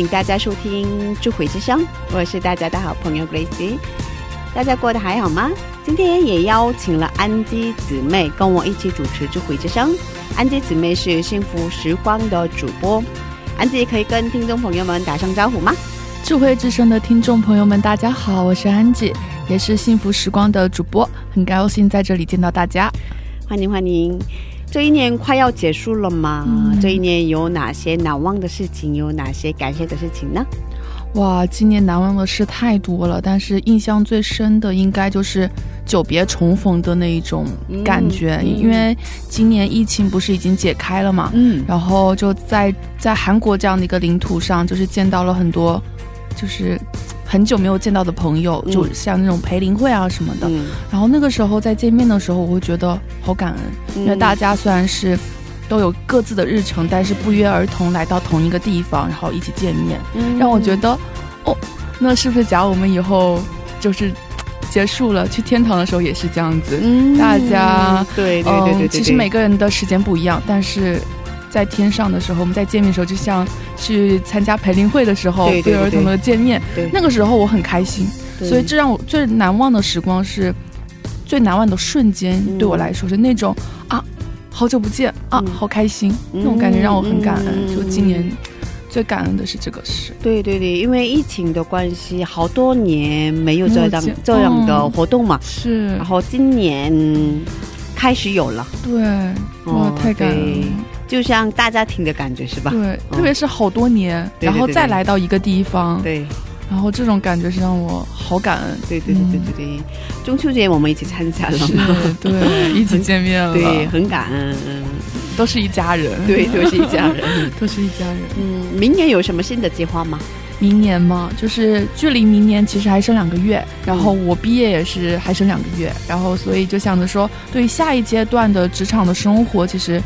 迎大家收听《智慧之声》，我是大家的好朋友 Grace。大家过得还好吗？今天也邀请了安吉姊妹跟我一起主持《智慧之声》。安吉姊妹是幸福时光的主播，安吉可以跟听众朋友们打声招呼吗？智慧之声的听众朋友们，大家好，我是安吉，也是幸福时光的主播，很高兴在这里见到大家。欢迎欢迎！这一年快要结束了吗？嗯这一年有哪些难忘的事情？有哪些感谢的事情呢？哇，今年难忘的事太多了，但是印象最深的应该就是久别重逢的那一种感觉，因为今年疫情不是已经解开了嘛，嗯，然后就在在韩国这样的一个领土上，就是见到了很多，就是很久没有见到的朋友，嗯。就像那种培林会啊什么的。嗯。然后那个时候在见面的时候，我会觉得好感恩，因为大家虽然是都有各自的日程，但是不约而同来到同一个地方，然后一起见面，嗯。让我觉得，哦，那是不是假如我们以后就是结束了去天堂的时候也是这样子？嗯。大家对对对对对，嗯，其实每个人的时间不一样，但是在天上的时候，我们在见面的时候，就像去参加培灵会的时候，对对对不约而同的见面，对。那个时候我很开心，所以这让我最难忘的时光是最难忘的瞬间，嗯。对我来说是那种啊，好久不见啊，嗯。好开心，嗯那种感觉让我很感恩。嗯就今年最感恩的是这个事，对对对，因为疫情的关系，好多年没有这样有这样的嗯活动嘛，是。然后今年开始有了，对，哇哦，太感恩了。就像大家庭的感觉是吧？对，特别是好多年，对对然后再来到一个地方，对然后这种感觉是让我好感恩。对对对对对对，中秋节我们一起参加了对，一起见面了，对，很感恩，嗯，都是一家人，对，都是一家人。都是一家人。嗯，明年有什么新的计划吗？明年嘛，就是距离明年其实还剩两个月，然后我毕业也是还剩两个月，然后所以就想着说，对于下一阶段的职场的生活，其实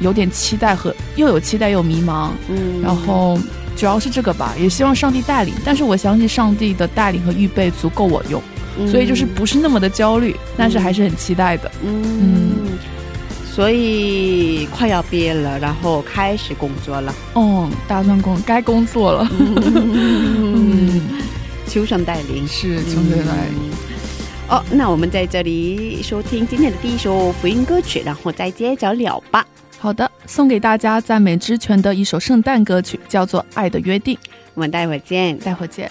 有点期待和又有期待又迷茫，嗯，然后主要是这个吧，也希望上帝带领，但是我相信上帝的带领和预备足够我用，嗯所以就是不是那么的焦虑，但是还是很期待的。嗯，所以快要毕业了，然后开始工作了。嗯，打算工该工作了，嗯，求神带领。是从这来。嗯哦，那我们在这里收听今天的第一首福音歌曲，然后再接着聊吧。好的，送给大家赞美之泉的一首圣诞歌曲，叫做《爱的约定》。我们待会儿见。待会儿见。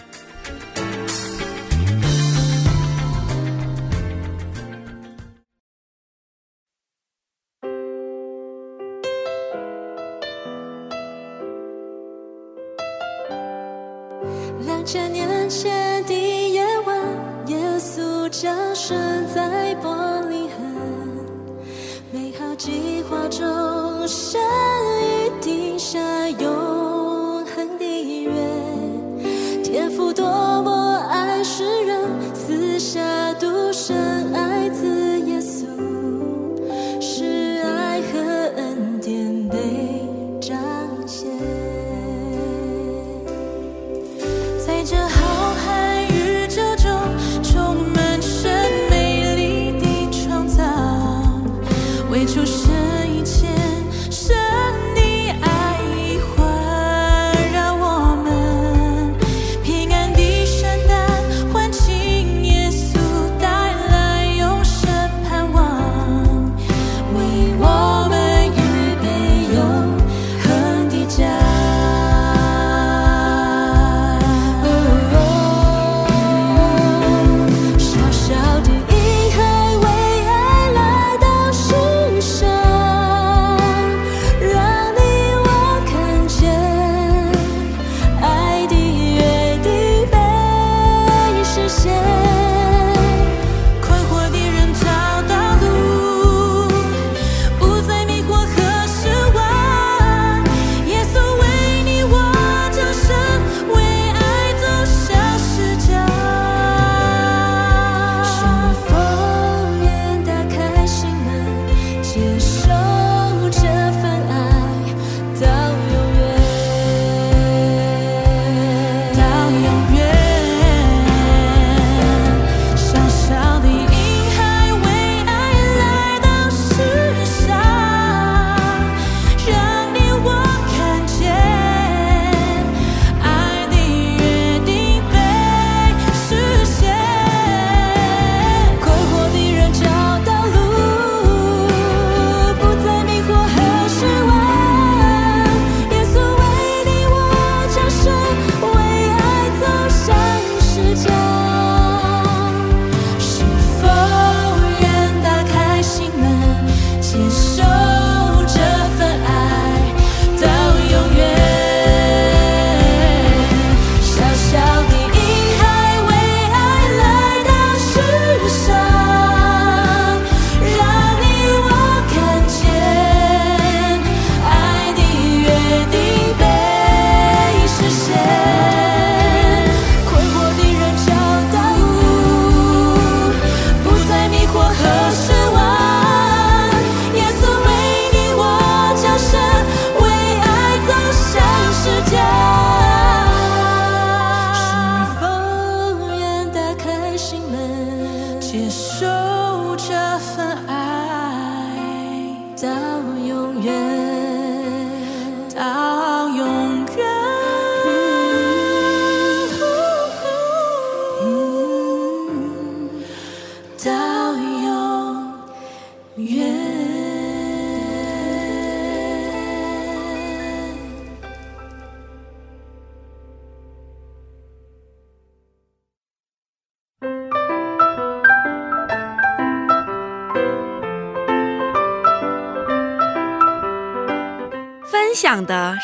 两千年前的夜晚，耶稣降生在计划中，神已定下永恒的约。天赋多么爱世人，私下独身爱子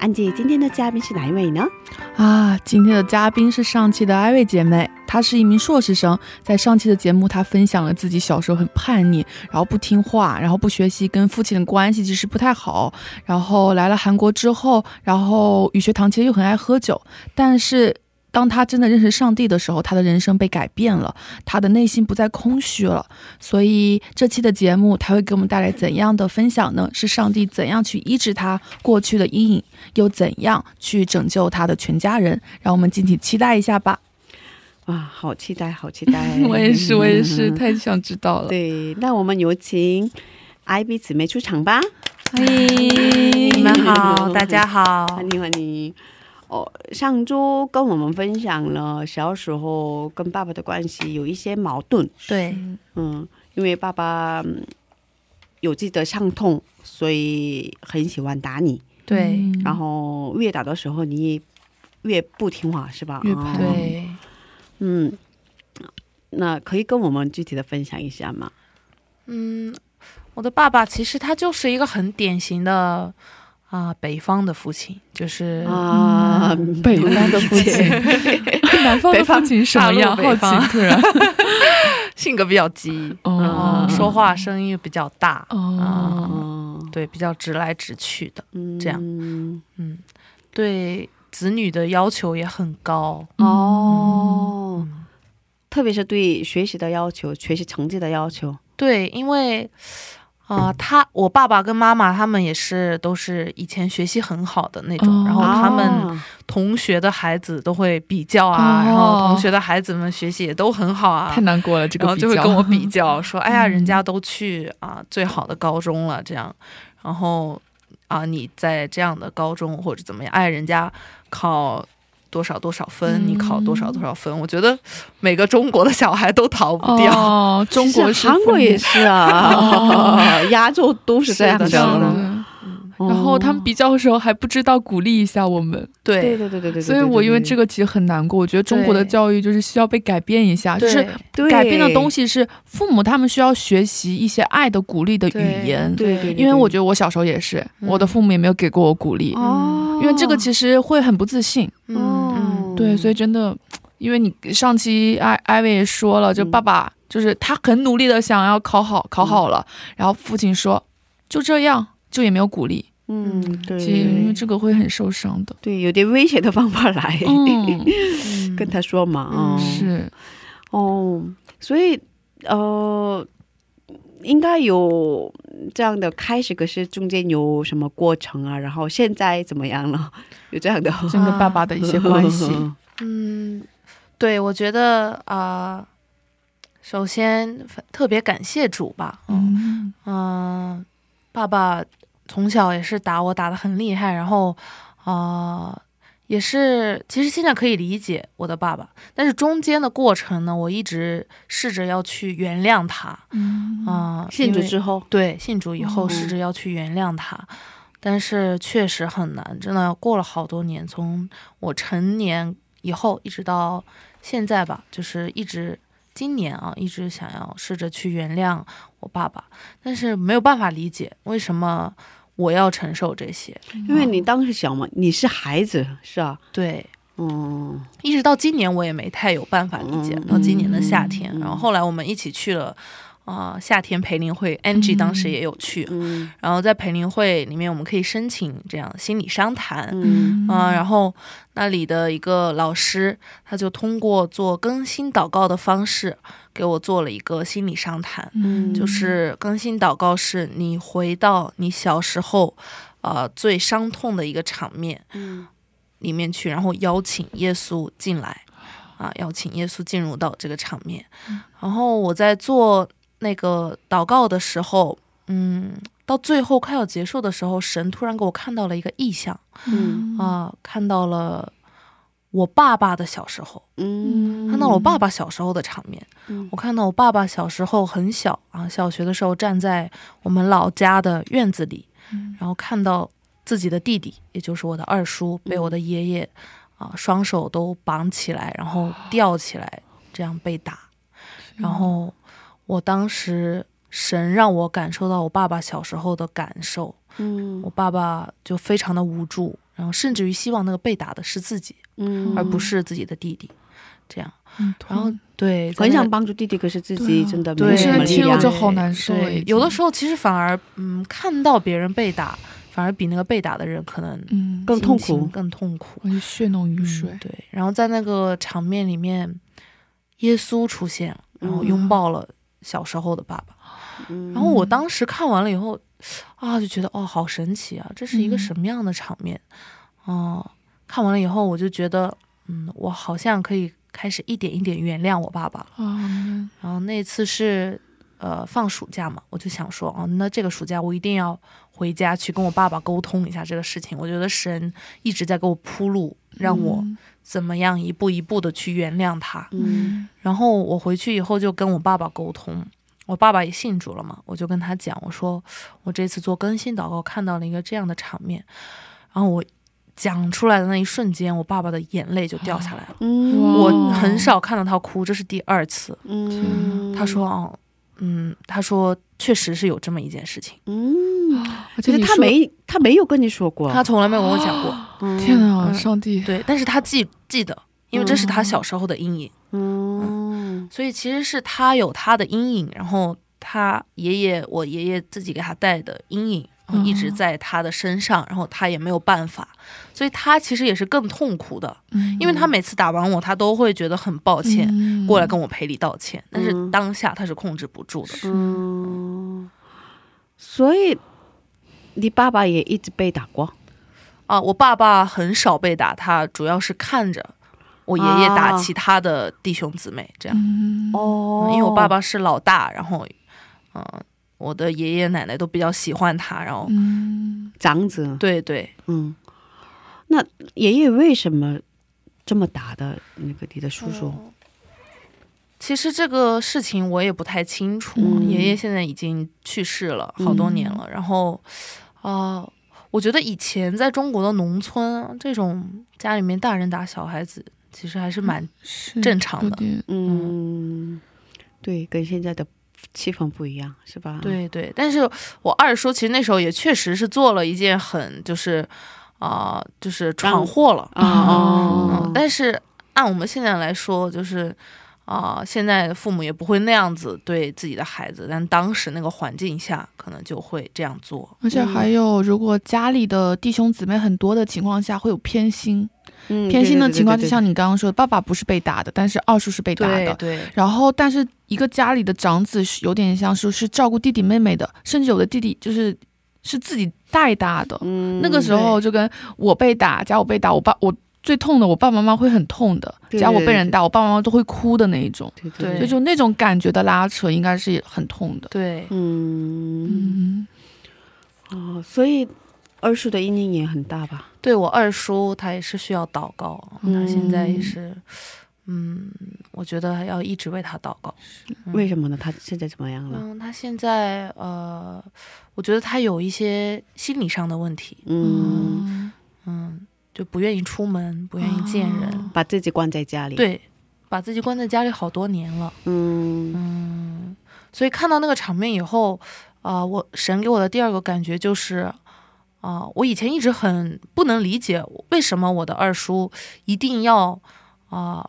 安姐，今天的嘉宾是哪一位呢？啊，今天的嘉宾是上期的艾薇姐妹，她是一名硕士生。在上期的节目，她分享了自己小时候很叛逆，然后不听话，然后不学习，跟父亲的关系其实不太好。然后来了韩国之后，然后语学堂其实又很爱喝酒，但是。当他真的认识上帝的时候，他的人生被改变了，他的内心不再空虚了。所以这期的节目，他会给我们带来怎样的分享呢？是上帝怎样去医治他过去的阴影，又怎样去拯救他的全家人？让我们敬请期待一下吧！哇，好期待，好期待！我也是，我也是，太想知道了。对，那我们有请 IB 姊妹出场吧！欢迎你们好，大家好，欢迎欢迎。哦，上周跟我们分享了小时候跟爸爸的关系有一些矛盾。对，嗯，因为爸爸有自己的伤痛，所以很喜欢打你。对，然后越打的时候你越不听话，是吧？越叛对，嗯，那可以跟我们具体的分享一下吗？嗯，我的爸爸其实他就是一个很典型的。啊，北方的父亲就是啊，北方的父亲，南方的父亲什么样？好奇，突然。性格比较急，哦，说话声音又比较大，哦，对，比较直来直去的，这样，嗯，对子女的要求也很高，哦，特别是对学习的要求，学习成绩的要求，对，因为。啊，他我爸爸跟妈妈他们也是都是以前学习很好的那种，然后他们同学的孩子都会比较啊，然后同学的孩子们学习也都很好啊，太难过了，这个然后就会跟我 比较说，哎呀，人家都去啊最好的高中了，这样，然后啊你在这样的高中或者怎么样，哎人家考。多少多少分？你考多少多少分？我觉得每个中国的小孩都逃不掉。哦，中国是、韩国也是啊，亚洲都是这样的。然后他们比较的时候还不知道鼓励一下我们，对。对对对对，所以我因为这个其实很难过。我觉得中国的教育就是需要被改变一下，就是改变的东西是父母他们需要学习一些爱的鼓励的语言。对对，因为我觉得我小时候也是，我的父母也没有给过我鼓励，因为这个其实会很不自信。嗯，对，所以真的，因为你上期艾艾薇也说了，就爸爸就是他很努力的想要考好，考好了，然后父亲说就这样，就也没有鼓励。嗯，对，因为这个会很受伤的。对，有点威胁的方法来 跟他说嘛。嗯，是，哦，所以呃，应该有这样的开始，可是中间有什么过程啊？然后现在怎么样了？有这样的 跟爸爸的一些关系。嗯，对，我觉得啊，首先特别感谢主吧。嗯嗯，爸爸。从小也是打我，打的很厉害，然后，啊，也是，其实现在可以理解我的爸爸，但是中间的过程呢，我一直试着要去原谅他，嗯，啊，信主之后，对，信主以后试着要去原谅他，但是确实很难，真的过了好多年，从我成年以后一直到现在吧，就是一直。今年啊，一直想要试着去原谅我爸爸，但是没有办法理解为什么我要承受这些。因为你当时想嘛，你是孩子，是啊，对，嗯，一直到今年我也没太有办法理解。到今年的夏天，然后后来我们一起去了。啊，夏天培灵会，Angie 当时也有去，然后在培灵会里面，我们可以申请这样心理商谈，嗯，然后那里的一个老师，他就通过做更新祷告的方式，给我做了一个心理商谈，嗯，就是更新祷告是你回到你小时候，呃，最伤痛的一个场面，嗯，里面去，然后邀请耶稣进来，啊，邀请耶稣进入到这个场面，然后我在做。那个祷告的时候，嗯，到最后快要结束的时候，神突然给我看到了一个意象，嗯。啊，看到了我爸爸的小时候，嗯，看到了我爸爸小时候的场面，我看到我爸爸小时候很小啊，小学的时候站在我们老家的院子里，然后看到自己的弟弟，也就是我的二叔，被我的爷爷啊、双手都绑起来，然后吊起来，这样被打。然后我当时神让我感受到我爸爸小时候的感受，嗯我爸爸就非常的无助，然后甚至于希望那个被打的是自己，嗯而不是自己的弟弟，这样。嗯，然后对，很想帮助弟弟，可是自己真的没对有什么力量现在听了。就对好难受对有的时候其实反而嗯，看到别人被打，反而比那个被打的人可能嗯，更痛苦更痛苦。血浓于水嗯。对，然后在那个场面里面，耶稣出现，然后嗯拥抱了小时候的爸爸。嗯然后我当时看完了以后，啊，就觉得哦，好神奇啊，这是一个嗯什么样的场面？哦、看完了以后，我就觉得，嗯，我好像可以开始一点一点原谅我爸爸了。然后那次是呃放暑假嘛，我就想说，哦，那这个暑假我一定要回家去跟我爸爸沟通一下这个事情。我觉得神一直在给我铺路，让我嗯怎么样一步一步的去原谅他。嗯然后我回去以后就跟我爸爸沟通，我爸爸也信主了嘛，我就跟他讲，我说我这次做更新祷告看到了一个这样的场面，然后我讲出来的那一瞬间，我爸爸的眼泪就掉下来了。嗯我很少看到他哭，这是第二次。嗯他说哦，嗯，他说确实是有这么一件事情，嗯，而且你说其实他没他没有跟你说过，他从来没有跟我讲过。嗯天啊，嗯上帝，对，但是他记记得，因为这是他小时候的阴影，嗯所以其实是他有他的阴影，然后他爷爷我爷爷自己给他带的阴影。然后一直哦。在他的身上，然后他也没有办法，所以他其实也是更痛苦的，嗯。因为他每次打完我，他都会觉得很抱歉，嗯。过来跟我赔礼道歉，但是嗯。当下他是控制不住的。嗯，所以你爸爸也一直被打过，啊，我爸爸很少被打，他主要是看着我爷爷打啊。其他的弟兄姊妹，这样。嗯。哦。嗯因为我爸爸是老大，然后，嗯、我的爷爷奶奶都比较喜欢他，然后，嗯。长子，对对，嗯，那爷爷为什么这么打的那个你的叔叔？嗯其实这个事情我也不太清楚，嗯爷爷现在已经去世了好多年了，然后，啊、我觉得以前在中国的农村，这种家里面大人打小孩子，其实还是蛮正常的嗯，对，跟现在的气氛不一样，是吧？，对对，但是我二叔其实那时候也确实是做了一件很就是啊、就是闯祸了，啊哦嗯，但是按我们现在来说，就是啊、现在父母也不会那样子对自己的孩子，但当时那个环境下，可能就会这样做。而且还有，如果家里的弟兄姊妹很多的情况下，会有偏心。嗯偏心的情况，就像你刚刚说的，爸爸不是被打的，但是二叔是被打的。对对然后，但是一个家里的长子是有点像是是照顾弟弟妹妹的，甚至有的弟弟就是是自己带大的。嗯那个时候就跟我被打，加我被打，我爸我最痛的，我爸爸妈妈会很痛的。只要我被人打，我爸爸妈妈都会哭的那一种。对对所以就那种感觉的拉扯，应该是很痛的。对，嗯嗯，哦，所以二叔的阴影也很大吧？对我二叔他也是需要祷告，他现在也是，嗯，我觉得要一直为他祷告。嗯为什么呢？他现在怎么样了？嗯，他现在呃，我觉得他有一些心理上的问题，嗯，嗯，就不愿意出门，不愿意见人，哦把自己关在家里。，对，把自己关在家里好多年了，嗯嗯，所以看到那个场面以后，啊、我神给我的第二个感觉就是。啊、我以前一直很不能理解，为什么我的二叔一定要啊、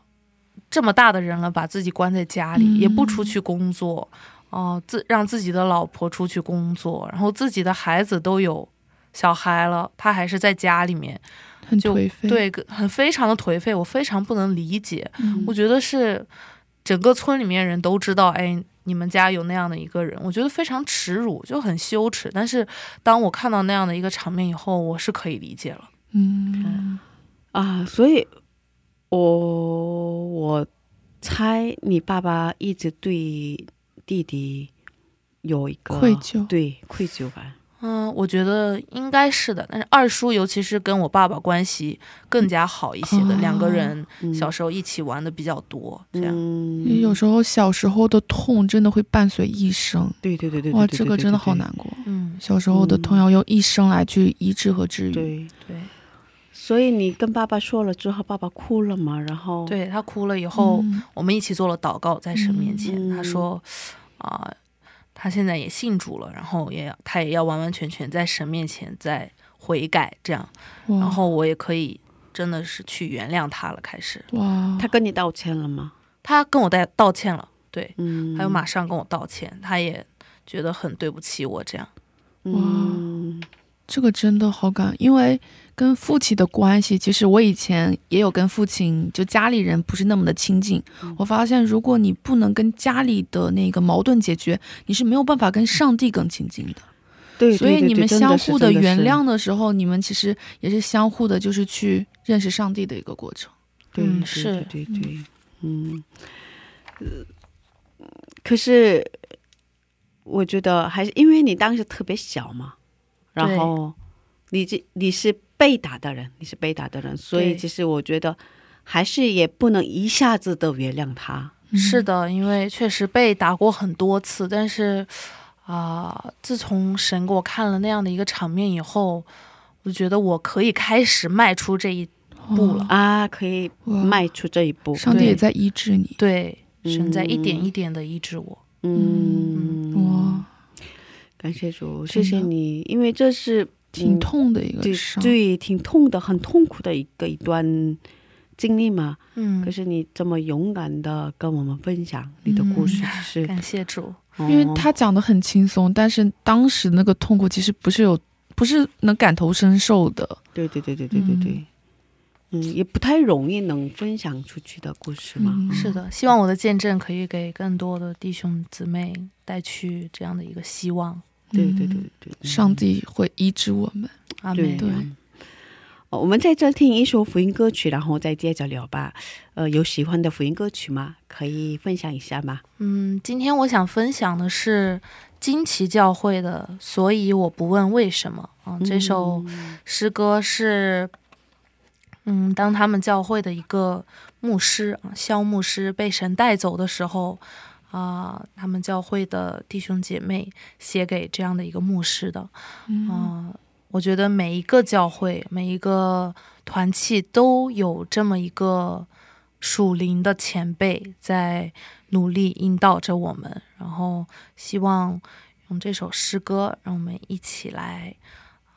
这么大的人了，把自己关在家里，嗯也不出去工作，哦、自让自己的老婆出去工作，然后自己的孩子都有小孩了，他还是在家里面，就很颓废。，对，很非常的颓废，我非常不能理解。嗯我觉得是整个村里面人都知道，哎，你们家有那样的一个人，我觉得非常耻辱，就很羞耻。但是当我看到那样的一个场面以后，我是可以理解了。嗯，啊，所以我我猜你爸爸一直对弟弟有一个愧疚。对愧疚感。嗯，我觉得应该是的。但是二叔，尤其是跟我爸爸关系更加好一些的，哦两个人嗯小时候一起玩的比较多，这样。嗯，有时候小时候的痛真的会伴随一生。对对对对，哇，对这个真的好。难过。嗯，小时候的痛要用一生来去医治和治愈。对对对，所以你跟爸爸说了之后，爸爸哭了嘛？然后对他哭了以后，嗯我们一起做了祷告，在神面前，嗯他说啊、他现在也信主了，然后也要他也要完完全全在神面前再悔改，这样，然后我也可以真的是去原谅他了。开始，哇，他跟你道歉了吗？他跟我道道歉了，对，嗯，还有马上跟我道歉，他也觉得很对不起我，这样，嗯。这个真的好感，因为跟父亲的关系，其实我以前也有跟父亲就家里人不是那么的亲近。嗯我发现，如果你不能跟家里的那个矛盾解决，你是没有办法跟上帝更亲近的。对，所以你们相互的原谅的时候，你们其实也是相互的，就是去认识上帝的一个过程。对，是对对对，嗯，呃可是我觉得还是因为你当时特别小嘛，然后你这你是被打的人，你是被打的人，所以其实我觉得还是也不能一下子的原谅他。嗯是的，因为确实被打过很多次，但是啊、自从神给我看了那样的一个场面以后，我就觉得我可以开始迈出这一步了。啊，可以迈出这一步。上帝也在医治你。对，神在一点嗯一点的医治我。嗯，哇，感谢主，谢谢你，因为这是挺嗯痛的一个对伤。对，挺痛的，很痛苦的一个一段经历嘛。嗯可，是你这么勇敢的跟我们分享你的故事，其实、感谢主。哦因为他讲的很轻松，但是当时那个痛苦其实不是有，不是能感同身受的。对对对对对对对，嗯也不太容易能分享出去的故事嘛。嗯是的，希望我的见证可以给更多的弟兄姊妹带去这样的一个希望。对对对嗯对，上帝会医治我们。对阿门。对哦，我们在这听一首福音歌曲，然后再接着聊吧。呃，有喜欢的福音歌曲吗？可以分享一下吗？嗯，今天我想分享的是金旗教会的，所以我不问为什么。嗯，这首诗歌是，嗯，当他们教会的一个牧师啊，肖牧师被神带走的时候，啊、他们教会的弟兄姐妹写给这样的一个牧师的。嗯嗯，我觉得每一个教会、每一个团契都有这么一个属灵的前辈在努力引导着我们，然后希望用这首诗歌，让我们一起来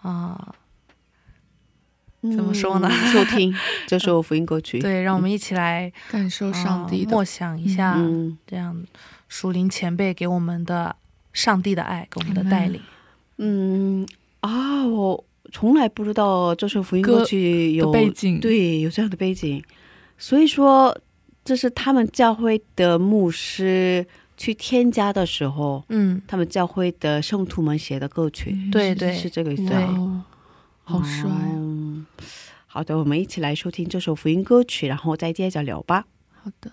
啊、怎么说呢嗯收听 这首福音歌曲。对，让我们一起来感受上帝默想一下嗯这样属灵前辈给我们的上帝的爱，给我们的带领。嗯啊，我从来不知道这首福音歌歌曲有的背景。对，有这样的背景，所以说这是他们教会的牧师去添加的时候，嗯，他们教会的圣徒们写的歌曲，嗯对对是这个意思哇啊。哦，好帅啊！嗯好的，我们一起来收听这首福音歌曲，然后再接着聊吧。好的。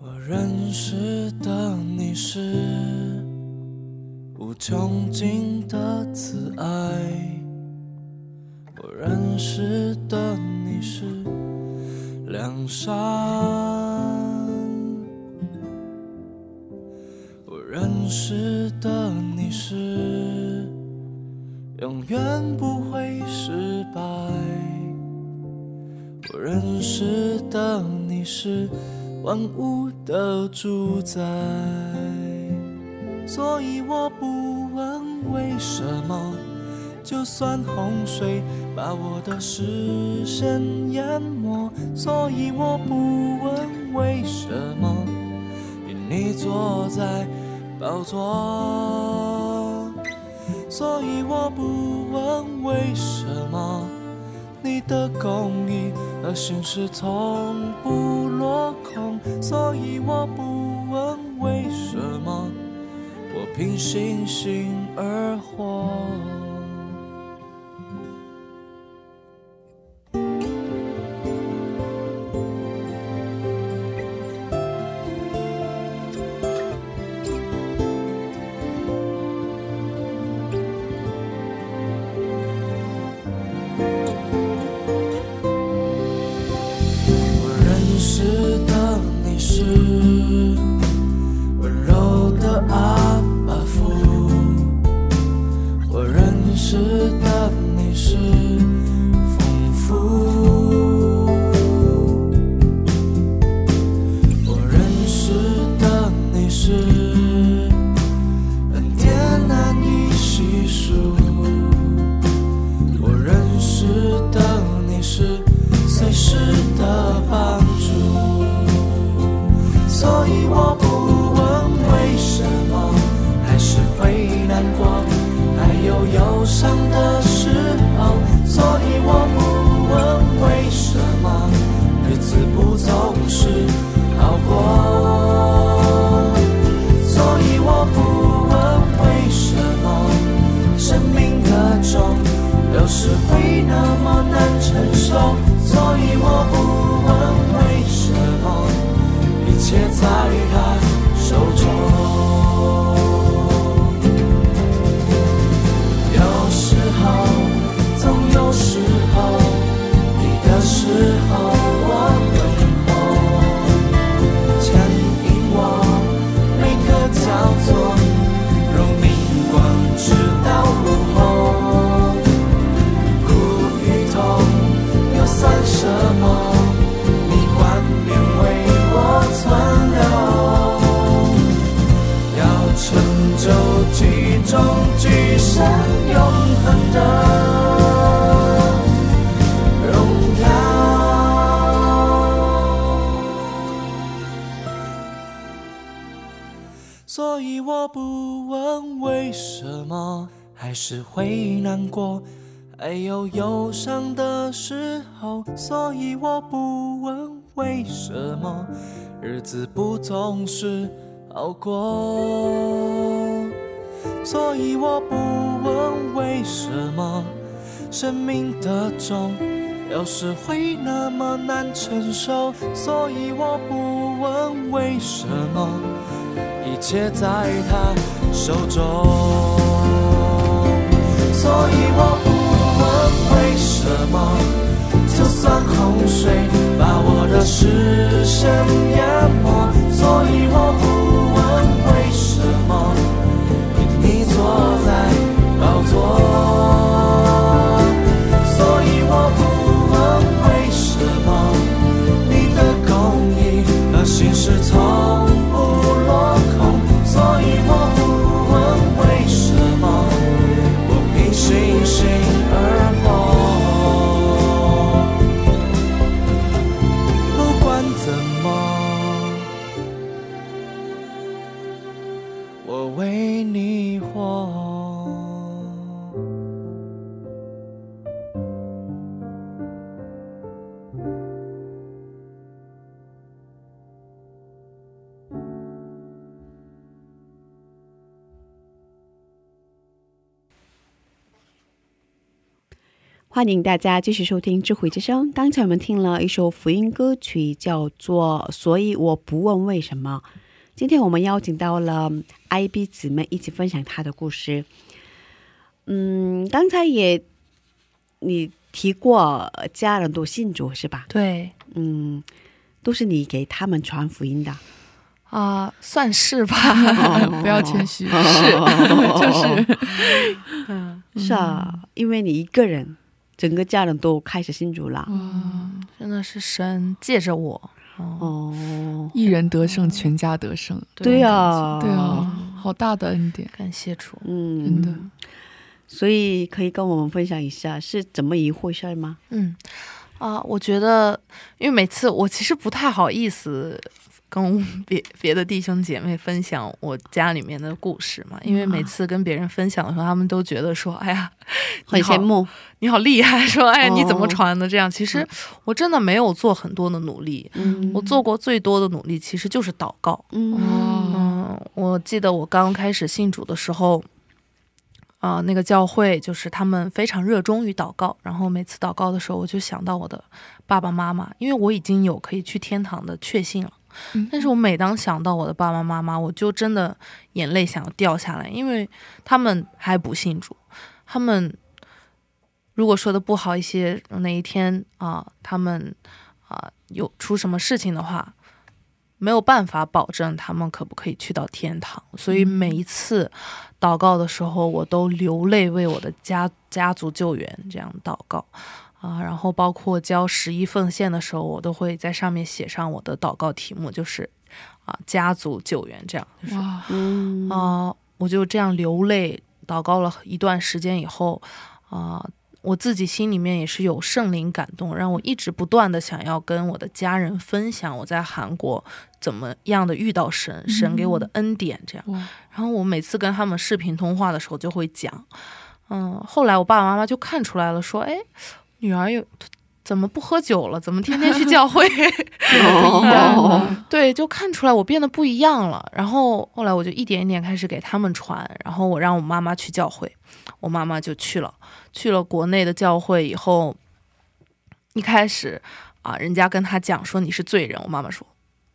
我认识的你是无穷尽的慈爱，我认识的你是良善，我认识的你是永远不会失败，我认识的你是。万物的主宰，所以我不问为什么，就算洪水把我的视线淹没，所以我不问为什么，你坐在宝座，所以我不问为什么。你的公义和心事从不落空，所以我不问为什么，我凭信心而活。是会难过。还有忧伤的时候，所以我不问为什么，日子不总是好过。所以我不问为什么，生命的重有时会那么难承受。所以我不问为什么，一切在他手中。所以我不问为什么，就算洪水把我的视线淹没，所以我不问为什么，你坐在宝座，心而活不管怎么我为你活。欢迎大家继续收听《智慧之声》。刚才我们听了一首福音歌曲，叫做《所以我不问为什么》。今天我们邀请到了 IB 姊妹一起分享她的故事。嗯，刚才也你提过家人都信主是吧？对嗯，都是你给他们传福音的。啊、算是吧。不要谦虚，是就是 嗯，是啊，因为你一个人，整个家人都开始信主了。嗯，真的是神借着我。哦，哦，一人得胜，全家得胜。对呀、对啊，好大的恩典，感谢主。嗯，真的。所以可以跟我们分享一下是怎么一回事吗？嗯，啊、我觉得，因为每次我其实不太好意思跟别别的弟兄姐妹分享我家里面的故事嘛，因为每次跟别人分享的时候，他们都觉得说：“哎呀，很你好羡慕。你好厉害！”说：“哎呀，你怎么哦传的？”这样，其实我真的没有做很多的努力，嗯我做过最多的努力其实就是祷告。嗯，我记得我刚开始信主的时候，啊、那个教会就是他们非常热衷于祷告，然后每次祷告的时候，我就想到我的爸爸妈妈，因为我已经有可以去天堂的确信了。嗯但是我每当想到我的爸爸妈妈，我就真的眼泪想要掉下来，因为他们还不信主，他们如果说的不好一些，哪一天啊、他们啊、有出什么事情的话，没有办法保证他们可不可以去到天堂，所以每一次祷告的时候，我都流泪为我的家家族救援这样祷告啊。然后包括交十一奉献的时候，我都会在上面写上我的祷告题目，就是啊家族救援这样，就是哇，嗯啊、我就这样流泪祷告了一段时间以后，啊、我自己心里面也是有圣灵感动，让我一直不断的想要跟我的家人分享我在韩国怎么样的遇到神，神给我的恩典这样。然后我每次跟他们视频通话的时候就会讲，嗯，后来我爸爸妈妈就看出来了，说，哎，女儿又怎么不喝酒了？怎么天天去教会？哦，对，就看出来我变得不一样了。然后后来我就一点一点开始给他们传，然后我让我妈妈去教会，我妈妈就去了。去了国内的教会以后，一开始啊，人家跟他讲说你是罪人，我妈妈说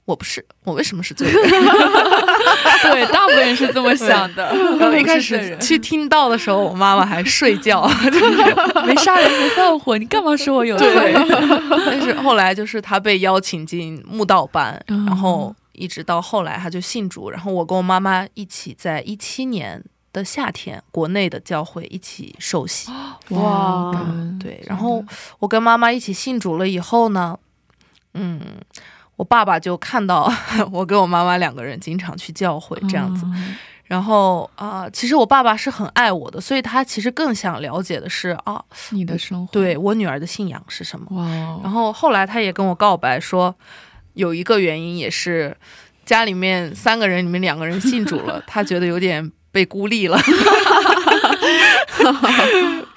我不是，我为什么是罪人？对，大部分人是这么想的。然后一开始去听到的时候，我妈妈还睡觉，没杀人没放火，你干嘛说我有罪？，但是后来就是他被邀请进慕道班，嗯然后一直到后来他就信主，然后我跟我妈妈一起在一七年的夏天，国内的教会一起受洗。哇对，然后我跟妈妈一起信主了以后呢，嗯，我爸爸就看到 我跟我妈妈两个人经常去教会这样子，嗯。然后啊、其实我爸爸是很爱我的，所以他其实更想了解的是啊，你的生活，对我女儿的信仰是什么。哇哦，然后后来他也跟我告白说，有一个原因也是家里面三个人里面两个人信主了，他觉得有点被孤立了，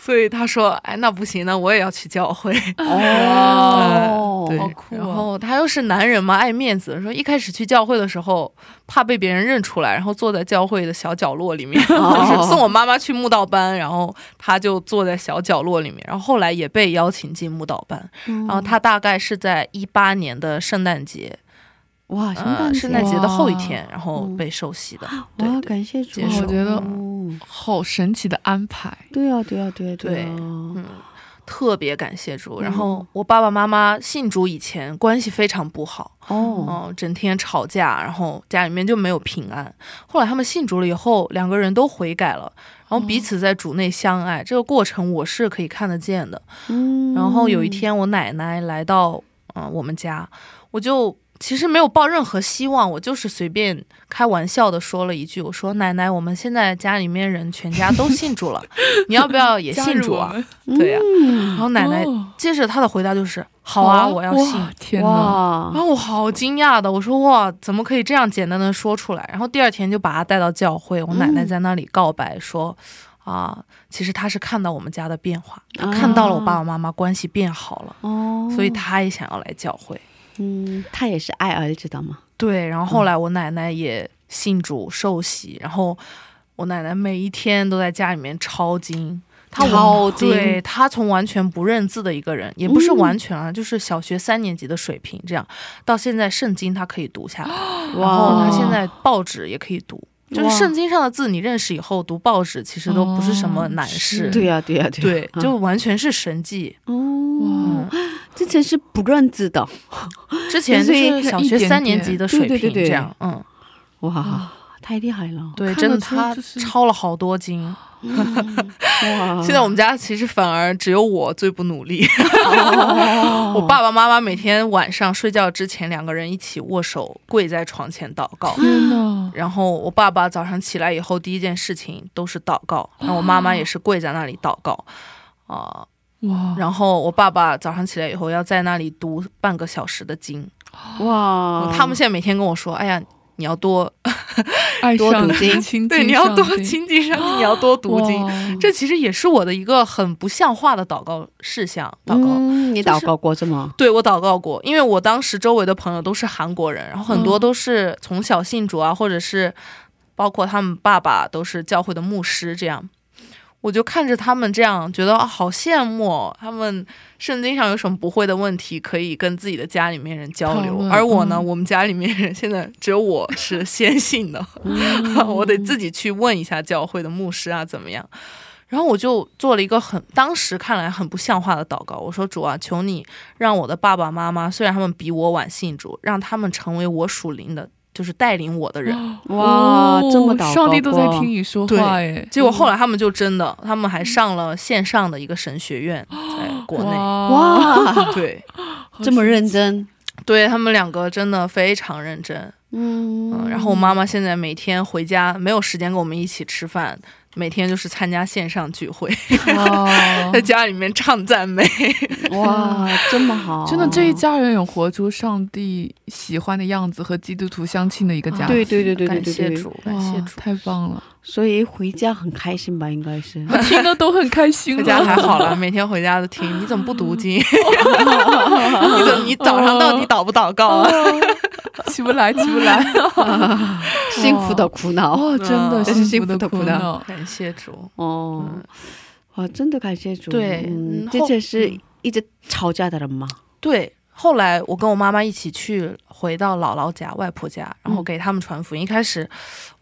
所以他说：“哎，那不行，那我也要去教会。哦，对，好酷啊然后他又是男人嘛，爱面子，说一开始去教会的时候怕被别人认出来，然后坐在教会的小角落里面，哦 就是送我妈妈去慕道班，然后他就坐在小角落里面，然后后来也被邀请进慕道班，然后他大概是在一八年的圣诞节，哇，圣呃，诞圣诞节的后一天，然后嗯被受洗的，对哇，感谢主，我觉得哦好神奇的安排。对啊，对啊，对啊，对啊，嗯，特别感谢主。然嗯后我爸爸妈妈信主以前关系非常不好，哦，嗯，整天吵架，然后家里面就没有平安。后来他们信主了以后，两个人都悔改了，然后彼此在主内相爱，这个过程我是可以看得见的。嗯，然后有一天我奶奶来到嗯、呃我们家，我就其实没有抱任何希望，我就是随便开玩笑的说了一句，我说奶奶，我们现在家里面人全家都信主了，你要不要也信主啊？对呀、嗯然后奶奶哦接着她的回答就是好啊，我要信。天哪！然，后我好惊讶的，我说哇，怎么可以这样简单的说出来？然后第二天就把她带到教会，我奶奶在那里告白说，啊，其实她是看到我们家的变化，她看到了我爸爸妈妈关系变好了，哦，所以她也想要来教会。嗯，他也是爱儿子的吗，对，然后后来我奶奶也信主受洗，然后我奶奶每一天都在家里面抄经。她完抄经。对她从完全不认字的一个人，也不是嗯。完全啊，就是小学三年级的水平这样，到现在圣经她可以读下来，然后哇，她现在报纸也可以读，就是圣经上的字你认识以后读报纸其实都不是什么难事，哦对呀，对呀，对对，，就完全是神迹。哦，嗯，这真是不认字的，之前就是小学三年级的水对对对对平这样，嗯，哇，太厉害了，对，真的他抄了好多经。哇，现在我们家其实反而只有我最不努力，哦。我爸爸妈妈每天晚上睡觉之前两个人一起握手跪在床前祷告。然后我爸爸早上起来以后第一件事情都是祷告，然后我妈妈也是跪在那里祷告，啊、哇，然后我爸爸早上起来以后要在那里读半个小时的经。哇，他们现在每天跟我说：“哎呀，你要多 多读经亲对，你要多亲近上帝，你要多读经。这其实也是我的一个很不像话的祷告事项。祷告，嗯，你就是祷告过是吗？对我祷告过，因为我当时周围的朋友都是韩国人，然后很多嗯都是从小信主啊，或者是包括他们爸爸都是教会的牧师，这样。我就看着他们这样，觉得啊，好羡慕哦！他们圣经上有什么不会的问题，可以跟自己的家里面人交流。而我呢，嗯我们家里面人现在只有我是 先信的，我得自己去问一下教会的牧师啊，怎么样。然后我就做了一个很当时看来很不像话的祷告，我说主啊，求你让我的爸爸妈妈，虽然他们比我晚信主，让他们成为我属灵的，就是带领我的人。哇，这么哦祷告上帝都在听你说对话哎，结果后来他们就真的，他们还上了线上的一个神学院，在国内。哇，哇，对，这么认真，对他们两个真的非常认真。嗯嗯，然后我妈妈现在每天回家没有时间跟我们一起吃饭，每天就是参加线上聚会，哇 在家里面唱赞美。哇，这么好，真的这一家人有活出上帝喜欢的样子和基督徒相亲的一个家庭，对对对对对感谢主，感谢主。太棒了，所以回家很开心吧？应该是。听的都很开心回。家还好了，每天回家都听，你怎么不读经？你怎么你早上到底祷不祷告啊？起不来，起不来。幸福的苦恼哦，真的这是幸福的苦的苦恼恼。感谢主。哦，哇，真的感谢主。对嗯嗯，后这就是嗯一直吵架的人吗？对，后来我跟我妈妈一起去回到姥姥家、外婆家，然后嗯给他们传福音。一开始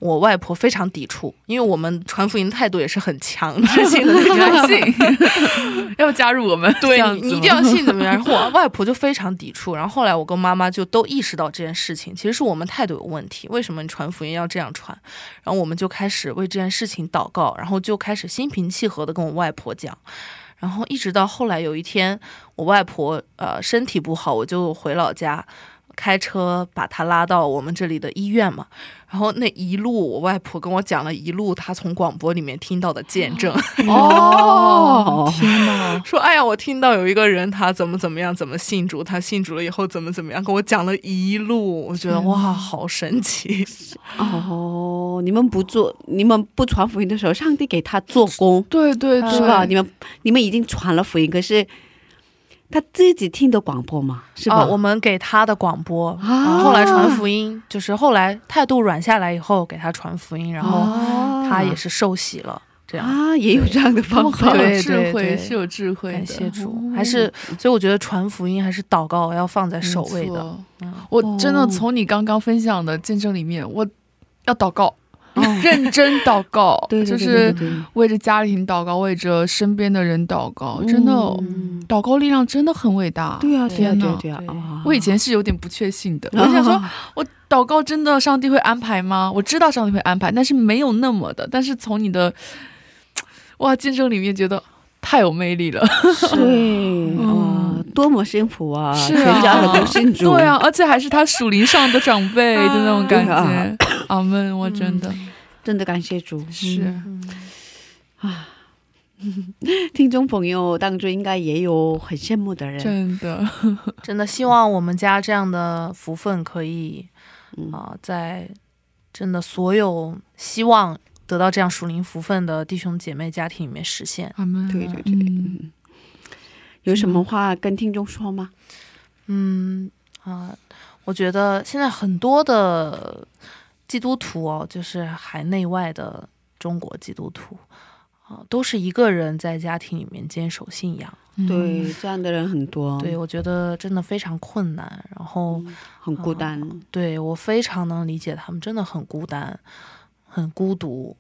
我外婆非常抵触，因为我们传福音态度也是很强制性的那种。相 信要加入我们，对你，你一定要信怎么样？然后我外婆就非常抵触，然后后来我跟妈妈就都意识到这件事情，其实是我们态度有问题。为什么你传福音要这样传？然后我们就开始为这件事情祷告，然后就开始心平气和的跟我外婆讲。然后一直到后来有一天，我外婆呃身体不好，我就回老家，开车把他拉到我们这里的医院嘛。然后那一路，我外婆跟我讲了一路她从广播里面听到的见证。哦 天哪！说，哎呀，我听到有一个人他怎么怎么样，怎么信主，他信主了以后怎么怎么样，跟我讲了一路，我觉得哇，好神奇。哦，你们不做，你们不传福音的时候，上帝给他做工，对对对，是吧？你们你们已经传了福音，可是他自己听的广播嘛，是吧？啊，我们给他的广播，啊。后后来传福音，就是后来态度软下来以后，给他传福音，然后啊。他也是受洗了，这样。啊，也有这样的方法。对智慧，对对是有智慧的，感谢主，哦。还是所以我觉得传福音还是祷告要放在首位的。嗯。我真的哦从你刚刚分享的见证里面，我要祷告，哦认真祷告，对对对就是为着家庭祷告，为着身边的人祷告，真的，嗯祷告力量真的很伟大。对啊，对啊，天哪对啊，对啊对啊！我以前是有点不确信的，我想说，我祷告真的上帝会安排吗？我知道上帝会安排，但是没有那么的。但是从你的哇见证里面，觉得太有魅力了。对啊，多么幸福啊！是啊。全家人都信主，对啊，而且还是他属灵上的长辈 的那种感觉。阿门，我真的。真的感谢主。是。嗯嗯。听众朋友当中应该也有很羡慕的人，真的，真的希望我们家这样的福分可以嗯。啊、在真的所有希望得到这样属灵福分的弟兄姐妹家庭里面实现。阿门。对对对。嗯。嗯有什么话跟听众说吗？嗯啊、我觉得现在很多的基督徒哦，就是海内外的中国基督徒啊、都是一个人在家庭里面坚守信仰。嗯对，这样的人很多，对，我觉得真的非常困难。然后，很孤单。对我非常能理解他们，真的很孤单，很孤独。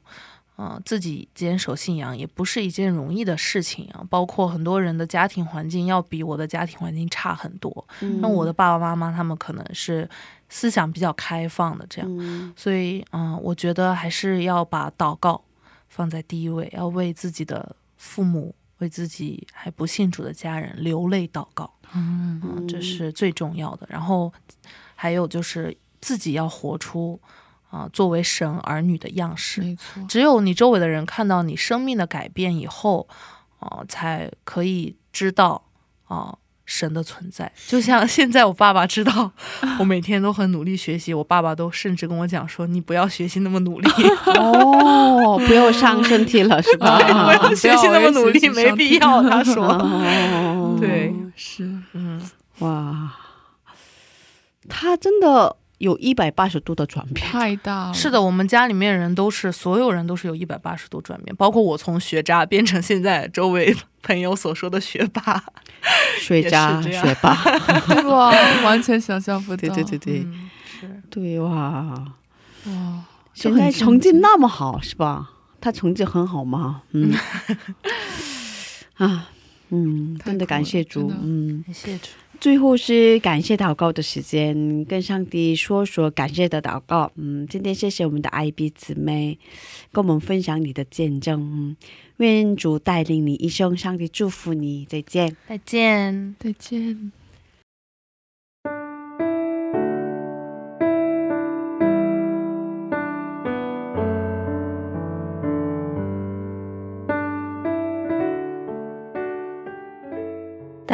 嗯、自己坚守信仰也不是一件容易的事情啊。包括很多人的家庭环境要比我的家庭环境差很多。嗯那我的爸爸妈妈他们可能是思想比较开放的这样，嗯所以嗯，我觉得还是要把祷告放在第一位，要为自己的父母、为自己还不信主的家人流泪祷告。嗯嗯，这是最重要的。然后还有就是自己要活出啊、作为神儿女的样式。没错，只有你周围的人看到你生命的改变以后，啊、才可以知道啊、神的存在。就像现在我爸爸知道我每天都很努力学习，我爸爸都甚至跟我讲说：“你不要学习那么努力，哦，不要伤身体了，是吧？不要学习那么努力，没必要。”他说哦：“对，是嗯，哇，他真的有一百八十度的转变，太大了。是的，我们家里面人都是，所有人都是有一百八十度转变，包括我从学渣变成现在周围朋友所说的学霸。学渣学霸，对吧？完全想象不到。对对对对嗯，是对哇，哇，现在成绩那么好是吧？他成绩很好吗？嗯，啊，嗯，真的感谢主，嗯。感谢主。最后是感谢祷告的时间，跟上帝说说感谢的祷告。嗯，今天谢谢我们的 IB 姊妹，跟我们分享你的见证。嗯，愿主带领你一生，上帝祝福你，再见。再见。再见。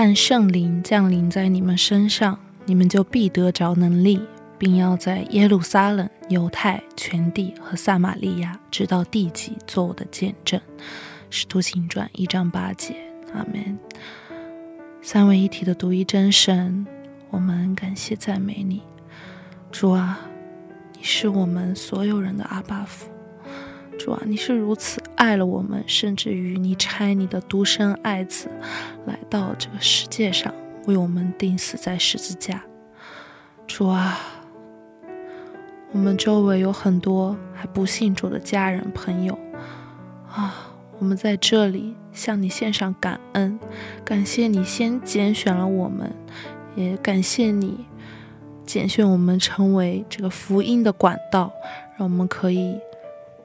但圣灵降临在你们身上，你们就必得着能力，并要在耶路撒冷、犹太全地和撒玛利亚，直到地极，做我的见证。使徒行传一章八节，阿门。三位一体的独一真神，我们感谢赞美你，主啊，你是我们所有人的阿爸父。主啊，你是如此爱了我们，甚至于你差你的独生爱子来到这个世界上，为我们钉死在十字架。主啊，我们周围有很多还不信主的家人朋友啊，我们在这里向你献上感恩，感谢你先拣选了我们，也感谢你拣选我们成为这个福音的管道，让我们可以。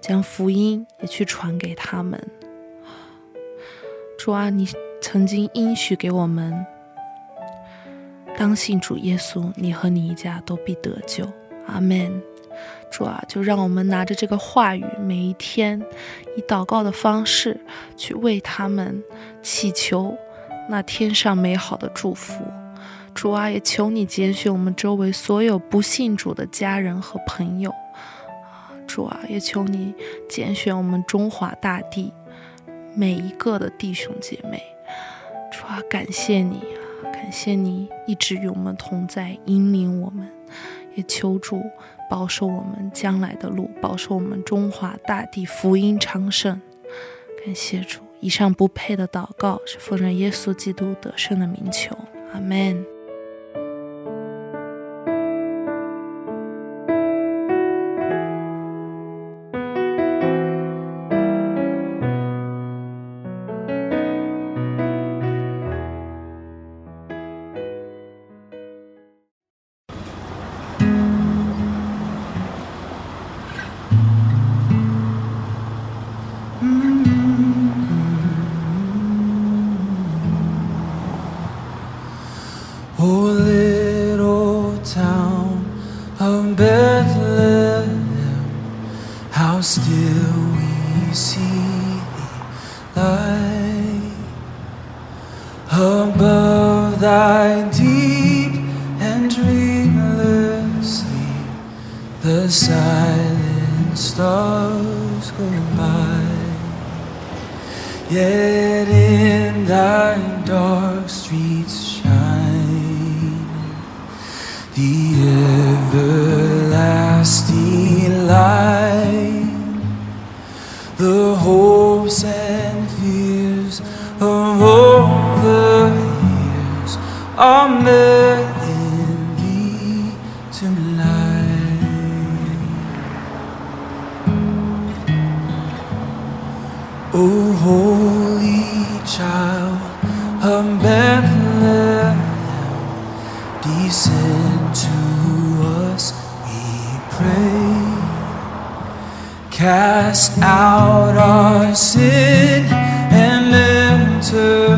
将福音也去传给他们。主啊，你曾经应许给我们，当信主耶稣，你和你一家都必得救。阿门。主啊，就让我们拿着这个话语，每一天以祷告的方式去为他们祈求那天上美好的祝福。主啊，也求你拣选我们周围所有不信主的家人和朋友。主啊，也求你拣选我们中华大地每一个的弟兄姐妹。主啊，感谢你啊，感谢你一直与我们同在，引领我们。也求主保守我们将来的路，保守我们中华大地福音昌盛。感谢主，以上不配的祷告是奉着耶稣基督得胜的名求。阿门。silent stars go by. Yet in thy dark streets shine the ever. Cast out our sin and enter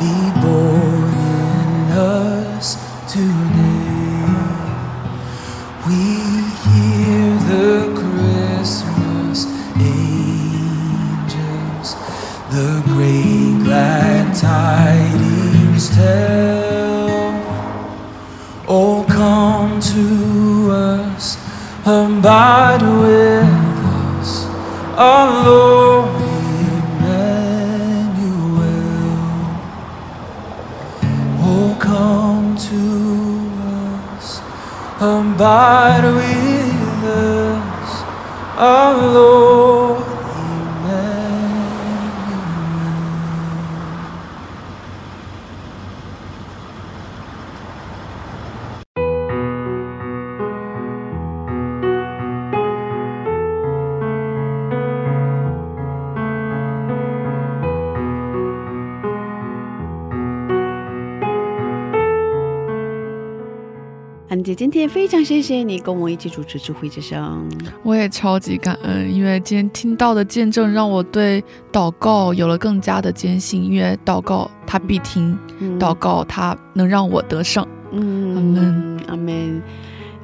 be born in us today. We hear the christmas angels the great glad tidings tell. Oh come to us abide with Lord Emmanuel. Oh, come to us, abide with us, our 今天非常谢谢你跟我一起主持智慧之声，我也超级感恩，因为今天听到的见证让我对祷告有了更加的坚信，因为祷告他必听，祷告他能让我得胜。嗯，阿门，阿门。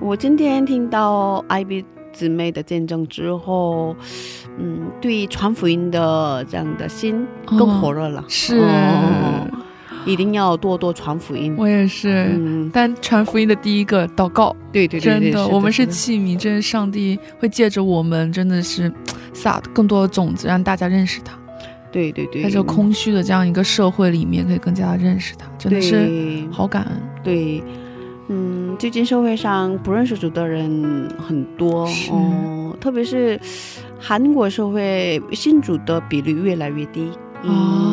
我今天听到艾比姊妹的见证之后，嗯，对传福音的这样的心更火热了。是。一定要多多传福音。我也是，嗯，但传福音的第一个祷告，对对对真的，我们是是的。器皿，真的，上帝会借着我们，真的是撒更多的种子，让大家认识他，对对对，在这空虚的这样一个社会里面，可以更加认识他，真的是好感恩。对，嗯，最近社会上不认识主的人很多哦，特别是韩国社会信主的比例越来越低。哦嗯，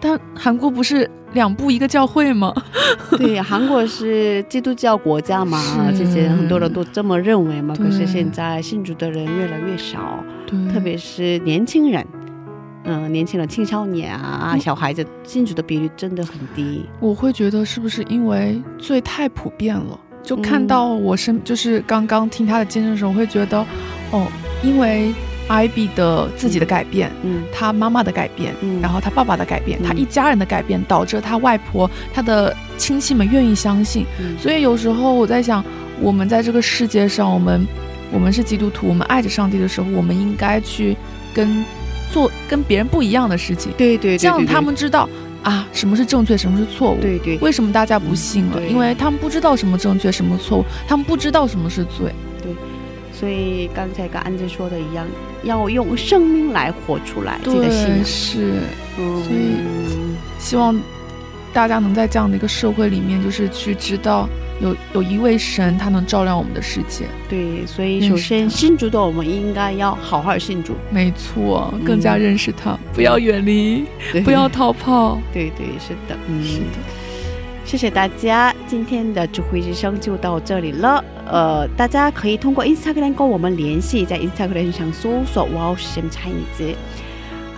但韩国不是两部一个教会吗？对，韩国是基督教国家嘛，是之前很多人都这么认为嘛。可是现在信主的人越来越少，对，特别是年轻人。嗯，年轻人、青少年啊，嗯小孩子信主的比率真的很低。我会觉得是不是因为罪太普遍了？就看嗯到我身，就是刚刚听他的见证的时候，我会觉得，哦，因为艾比的自己的改变，嗯他妈妈的改变，嗯然后他爸爸的改变，嗯他一家人的改变，导致他外婆、他的亲戚们愿意相信。嗯所以有时候我在想，我们在这个世界上，我们我们是基督徒，我们爱着上帝的时候，我们应该去跟做跟别人不一样的事情，对对这样他们知道啊什么是正确，什么是错误。对对为什么大家不信了？对因为他们不知道什么正确，什么错误，他们不知道什么是罪。所以刚才跟安姐说的一样，要用生命来活出来自己的信对，仰。是嗯，所以希望大家能在这样的一个社会里面，就是去知道有有一位神，他能照亮我们的世界。对，所以首先他信主的我们应该要好好信主，没错，嗯更加认识他，不要远离，不要逃跑。对对是的，嗯，是的，谢谢大家，今天的智慧之声就到这里了。呃，大家可以通过 Instagram 跟我们联系，在 Instagram 上搜索 “Wow s h m Chinese”。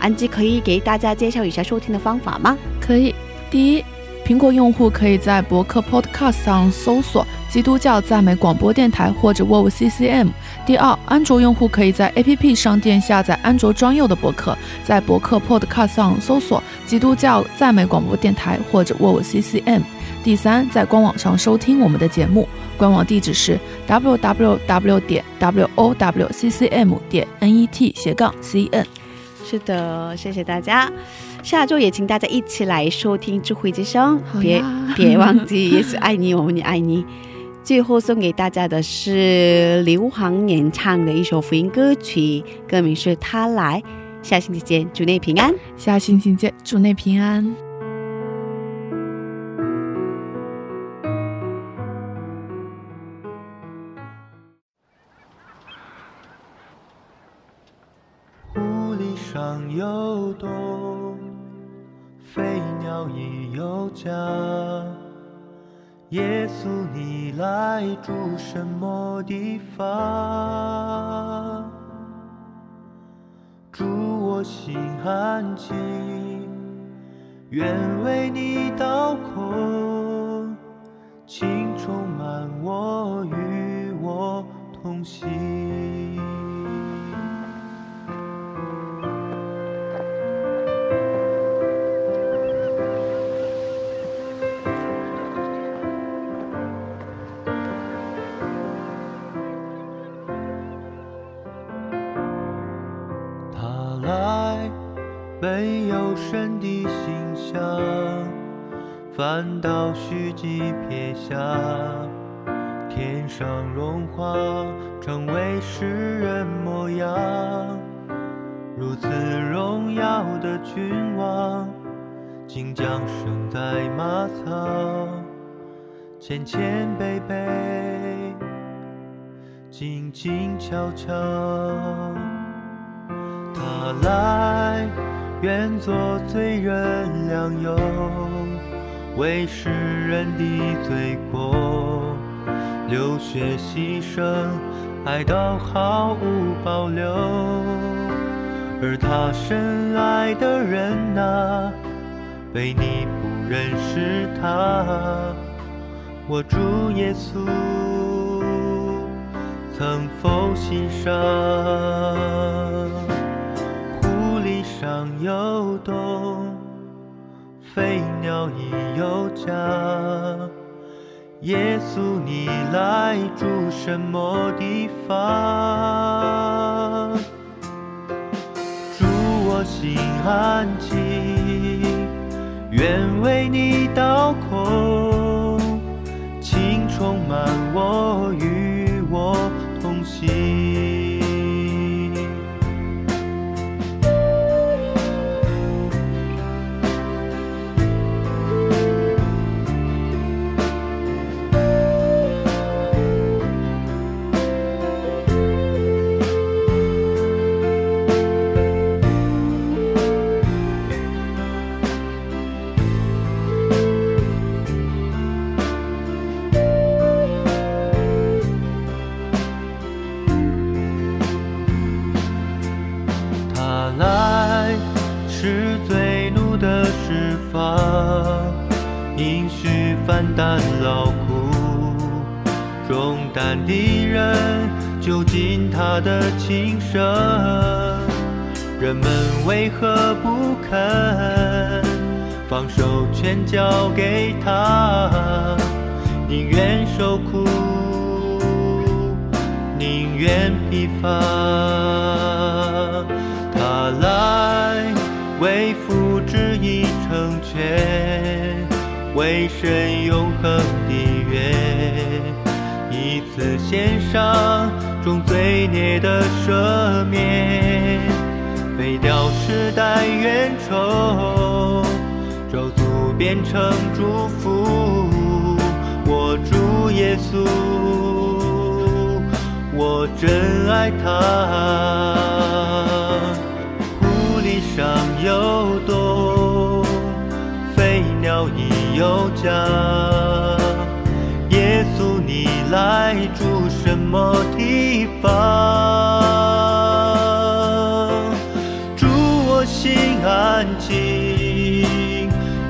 安吉可以给大家介绍一下收听的方法吗？可以。第一，苹果用户可以在博客 Podcast 上搜索“基督教赞美广播电台”或者 WOW CCM。第二，安卓用户可以在 APP 商店下载安卓专用的博客，在博客 Podcast 上搜索“基督教赞美广播电台”或者 WOW CCM。第三，在官网上收听我们的节目，官网地址是 www 点 wowccm 点 net 斜杠 cn。是的，谢谢大家。下周也请大家一起来收听智慧之声，别别忘记耶稣 爱你，我们也爱你。最后送给大家的是刘航演唱的一首福音歌曲，歌名是《他来》。下星期见，祝内平安。下星期见，祝内平安。耶稣，你来住什么地方？住我心安静，愿为你祷空，请充满我，与我同行。没有神的形象，反倒虚己撇下，天上荣华，成为世人模样。如此荣耀的君王，竟降生在马槽，谦谦卑卑，静静悄悄。他来，愿做罪人良友，为世人的罪过，流血牺牲，爱到毫无保留。而他深爱的人啊，被你不认识他，我主耶稣。曾否欣赏？湖里上有洞，飞鸟已有家。耶稣，你来住什么地方？住我心安静，愿为你倒空，情充满我，与我同行。交给他？宁愿受苦，宁愿疲乏。他来为父之意成全，为神永恒的约，一次献上众罪孽的赦变成祝福。我主耶稣，我真爱他。湖里上有洞，飞鸟已有家。耶稣，你来住什么地方？祝我心安静，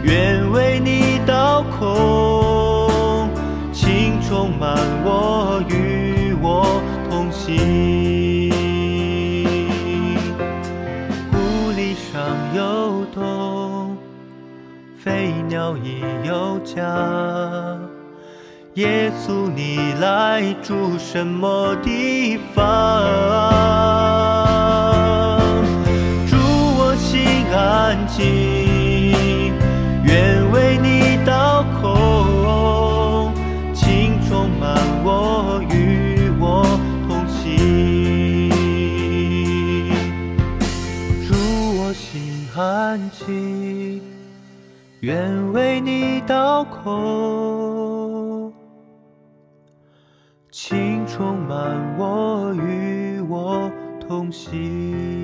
愿为你倒空，情充满我，与我同行。湖里上有冬，飞鸟已有家。耶稣，你来住什么地方？愿为你倒口，情充满我，与我同行。